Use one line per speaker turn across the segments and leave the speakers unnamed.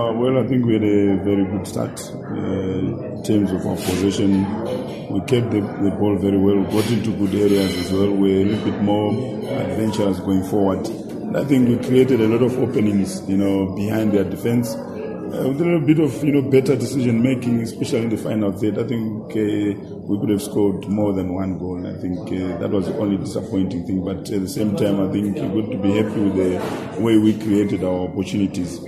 Uh, well, I think we had a very good start uh, in terms of our possession. We kept the, the, ball very well, got into good areas as well. We're a little bit more adventurous going forward. And I think we created a lot of openings, you know, behind their defense. Uh, with a little bit of, you know, better decision making, especially in the final third. I think uh, we could have scored more than one goal. I think uh, that was the only disappointing thing. But at the same time, I think we're good to be happy with the way we created our opportunities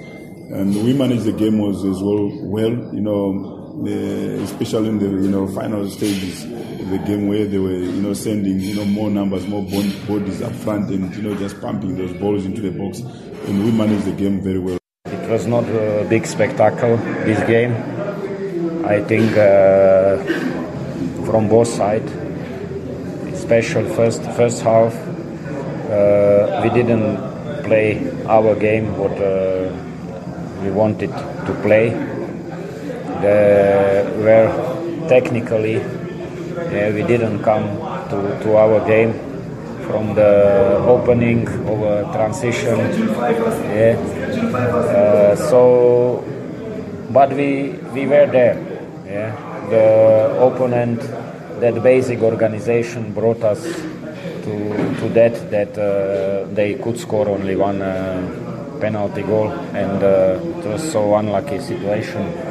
and we managed the game as, as well. Well, you know, uh, especially in the you know final stages of the game where they were you know sending you know more numbers, more bodies up front, and you know just pumping those balls into the box, and we managed the game very well.
It was not a big spectacle this game. I think uh, from both sides, especially first first half, uh, we didn't play our game. What uh, we wanted to play. The, where technically uh, we didn't come to, to our game from the opening of a transition. Yeah. Uh, so, but we we were there. Yeah. The opponent, that basic organization brought us to to that that uh, they could score only one uh, penalty goal, and uh, it was so unlucky situation